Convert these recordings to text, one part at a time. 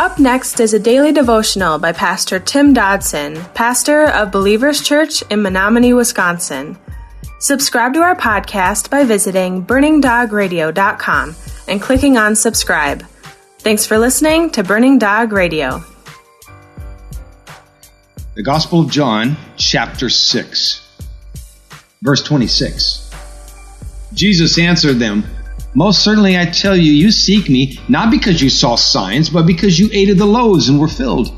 Up next is a daily devotional by Pastor Tim Dodson, pastor of Believers Church in Menominee, Wisconsin. Subscribe to our podcast by visiting burningdogradio.com and clicking on subscribe. Thanks for listening to Burning Dog Radio. The Gospel of John, chapter 6, verse 26. Jesus answered them, most certainly I tell you, you seek me not because you saw signs, but because you ate of the loaves and were filled.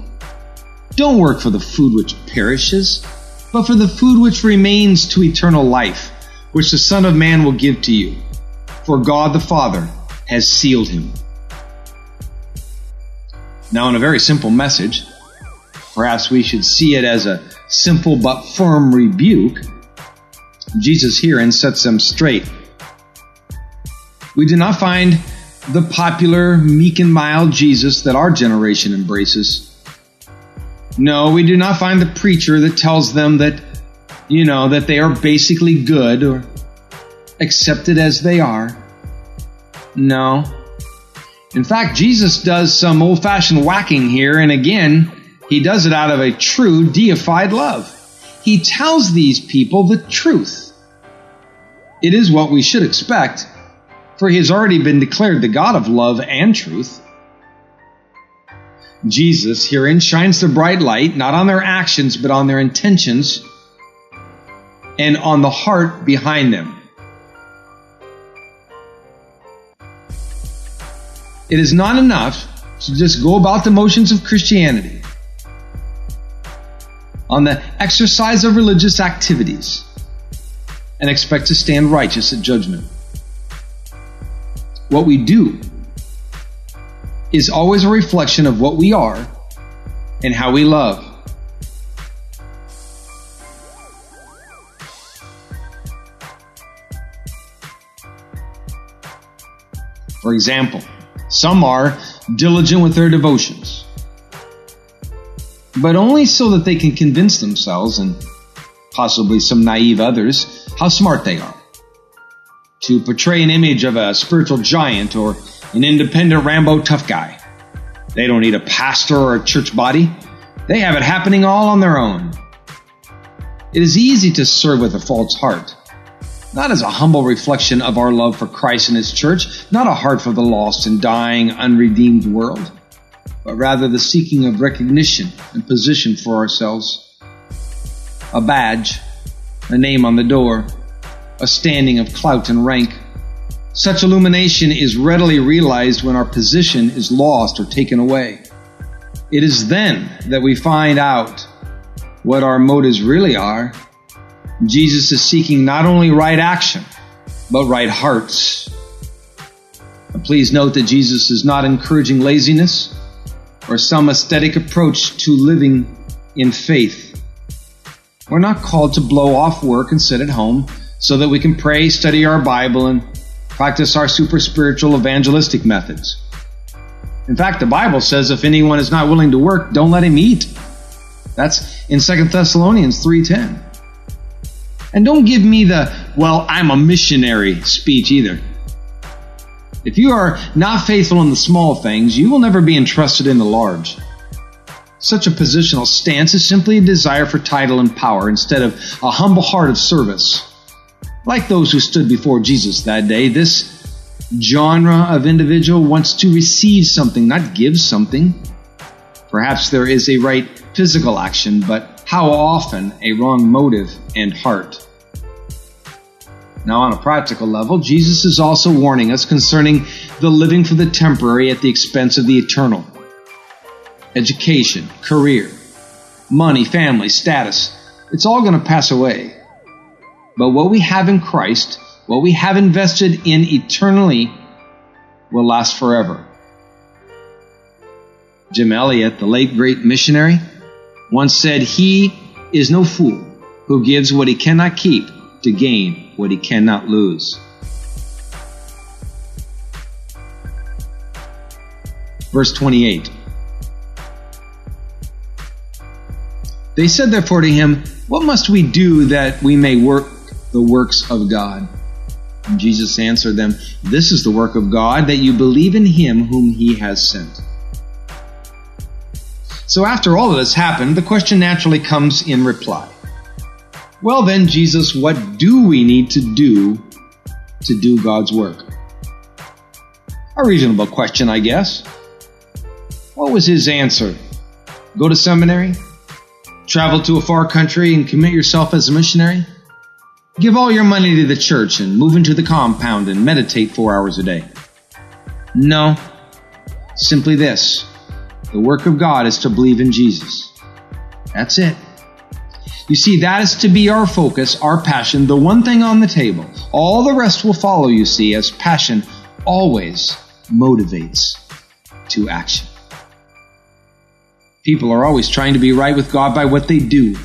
Don't work for the food which perishes, but for the food which remains to eternal life, which the Son of Man will give to you. For God the Father has sealed him. Now, in a very simple message, perhaps we should see it as a simple but firm rebuke, Jesus herein sets them straight we do not find the popular meek and mild Jesus that our generation embraces. No, we do not find the preacher that tells them that, you know, that they are basically good or accepted as they are. No. In fact, Jesus does some old fashioned whacking here, and again, he does it out of a true deified love. He tells these people the truth. It is what we should expect for he has already been declared the God of love and truth. Jesus herein shines the bright light, not on their actions, but on their intentions and on the heart behind them. It is not enough to just go about the motions of Christianity, on the exercise of religious activities, and expect to stand righteous at judgment what we do is always a reflection of what we are and how we love. For example, some are diligent with their devotions, but only so that they can convince themselves and possibly some naive others how smart they are to portray an image of a spiritual giant or an independent Rambo tough guy. They don't need a pastor or a church body. They have it happening all on their own. It is easy to serve with a false heart, not as a humble reflection of our love for Christ and His church, not a heart for the lost and dying, unredeemed world, but rather the seeking of recognition and position for ourselves. A badge, a name on the door, a standing of clout and rank. Such illumination is readily realized when our position is lost or taken away. It is then that we find out what our motives really are. Jesus is seeking not only right action, but right hearts. please note that Jesus is not encouraging laziness or some aesthetic approach to living in faith. We're not called to blow off work and sit at home so that we can pray, study our Bible, and practice our super spiritual evangelistic methods. In fact, the Bible says if anyone is not willing to work, don't let him eat. That's in 2 Thessalonians 3:10. And don't give me the, well, I'm a missionary speech either. If you are not faithful in the small things, you will never be entrusted in the large. Such a positional stance is simply a desire for title and power instead of a humble heart of service. Like those who stood before Jesus that day, this genre of individual wants to receive something, not give something. Perhaps there is a right physical action, but how often a wrong motive and heart? Now, on a practical level, Jesus is also warning us concerning the living for the temporary at the expense of the eternal. Education, career, money, family, status, it's all going to pass away. But what we have in Christ, what we have invested in eternally, will last forever. Jim Elliot, the late great missionary, once said, He is no fool who gives what he cannot keep to gain what he cannot lose. Verse 28. They said therefore to him, What must we do that we may work the works of God. And Jesus answered them, This is the work of God, that you believe in him whom he has sent. So after all of this happened, the question naturally comes in reply. Well then, Jesus, what do we need to do to do God's work? A reasonable question, I guess. What was his answer? Go to seminary? Travel to a far country and commit yourself as a missionary? Give all your money to the church and move into the compound and meditate four hours a day. No. Simply this. The work of God is to believe in Jesus. That's it. You see, that is to be our focus, our passion, the one thing on the table. All the rest will follow, you see, as passion always motivates to action. People are always trying to be right with God by what they do.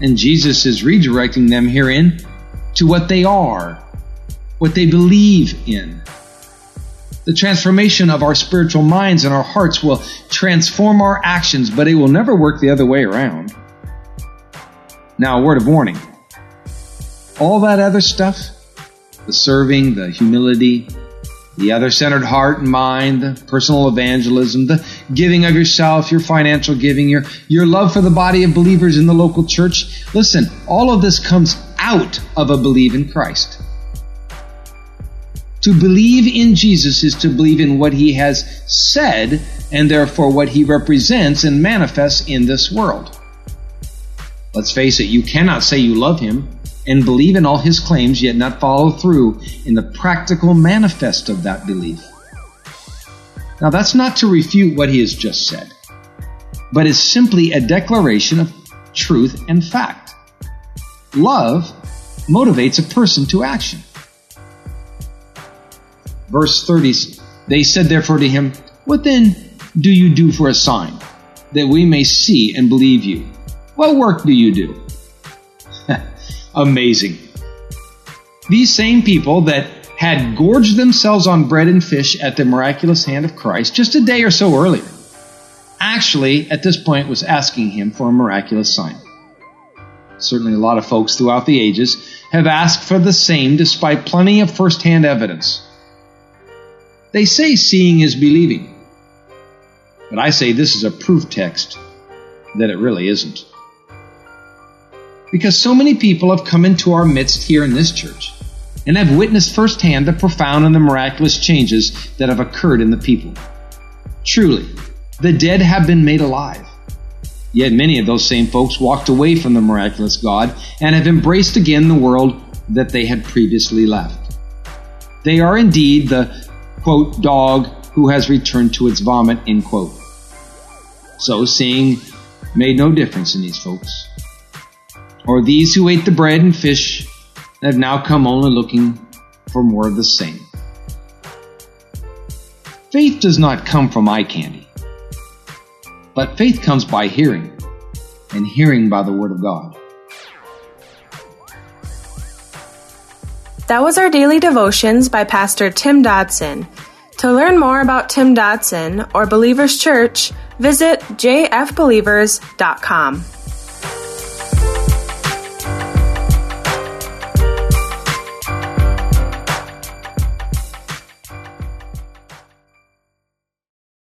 And Jesus is redirecting them herein to what they are, what they believe in. The transformation of our spiritual minds and our hearts will transform our actions, but it will never work the other way around. Now, a word of warning. All that other stuff, the serving, the humility, the other centered heart and mind, the personal evangelism, the giving of yourself, your financial giving, your, your love for the body of believers in the local church. Listen, all of this comes out of a belief in Christ. To believe in Jesus is to believe in what he has said and therefore what he represents and manifests in this world. Let's face it, you cannot say you love him and believe in all his claims, yet not follow through in the practical manifest of that belief. Now, that's not to refute what he has just said, but is simply a declaration of truth and fact. Love motivates a person to action. Verse 30 They said therefore to him, What then do you do for a sign, that we may see and believe you? What work do you do? amazing. These same people that had gorged themselves on bread and fish at the miraculous hand of Christ just a day or so earlier, actually at this point was asking him for a miraculous sign. Certainly, a lot of folks throughout the ages have asked for the same despite plenty of first hand evidence. They say seeing is believing, but I say this is a proof text that it really isn't because so many people have come into our midst here in this church and have witnessed firsthand the profound and the miraculous changes that have occurred in the people. Truly, the dead have been made alive. Yet many of those same folks walked away from the miraculous God and have embraced again the world that they had previously left. They are indeed the, quote, dog who has returned to its vomit, end quote. So seeing made no difference in these folks or these who ate the bread and fish and have now come only looking for more of the same. Faith does not come from eye candy, but faith comes by hearing, and hearing by the Word of God. That was our daily devotions by Pastor Tim Dodson. To learn more about Tim Dodson or Believers Church, visit jfbelievers.com.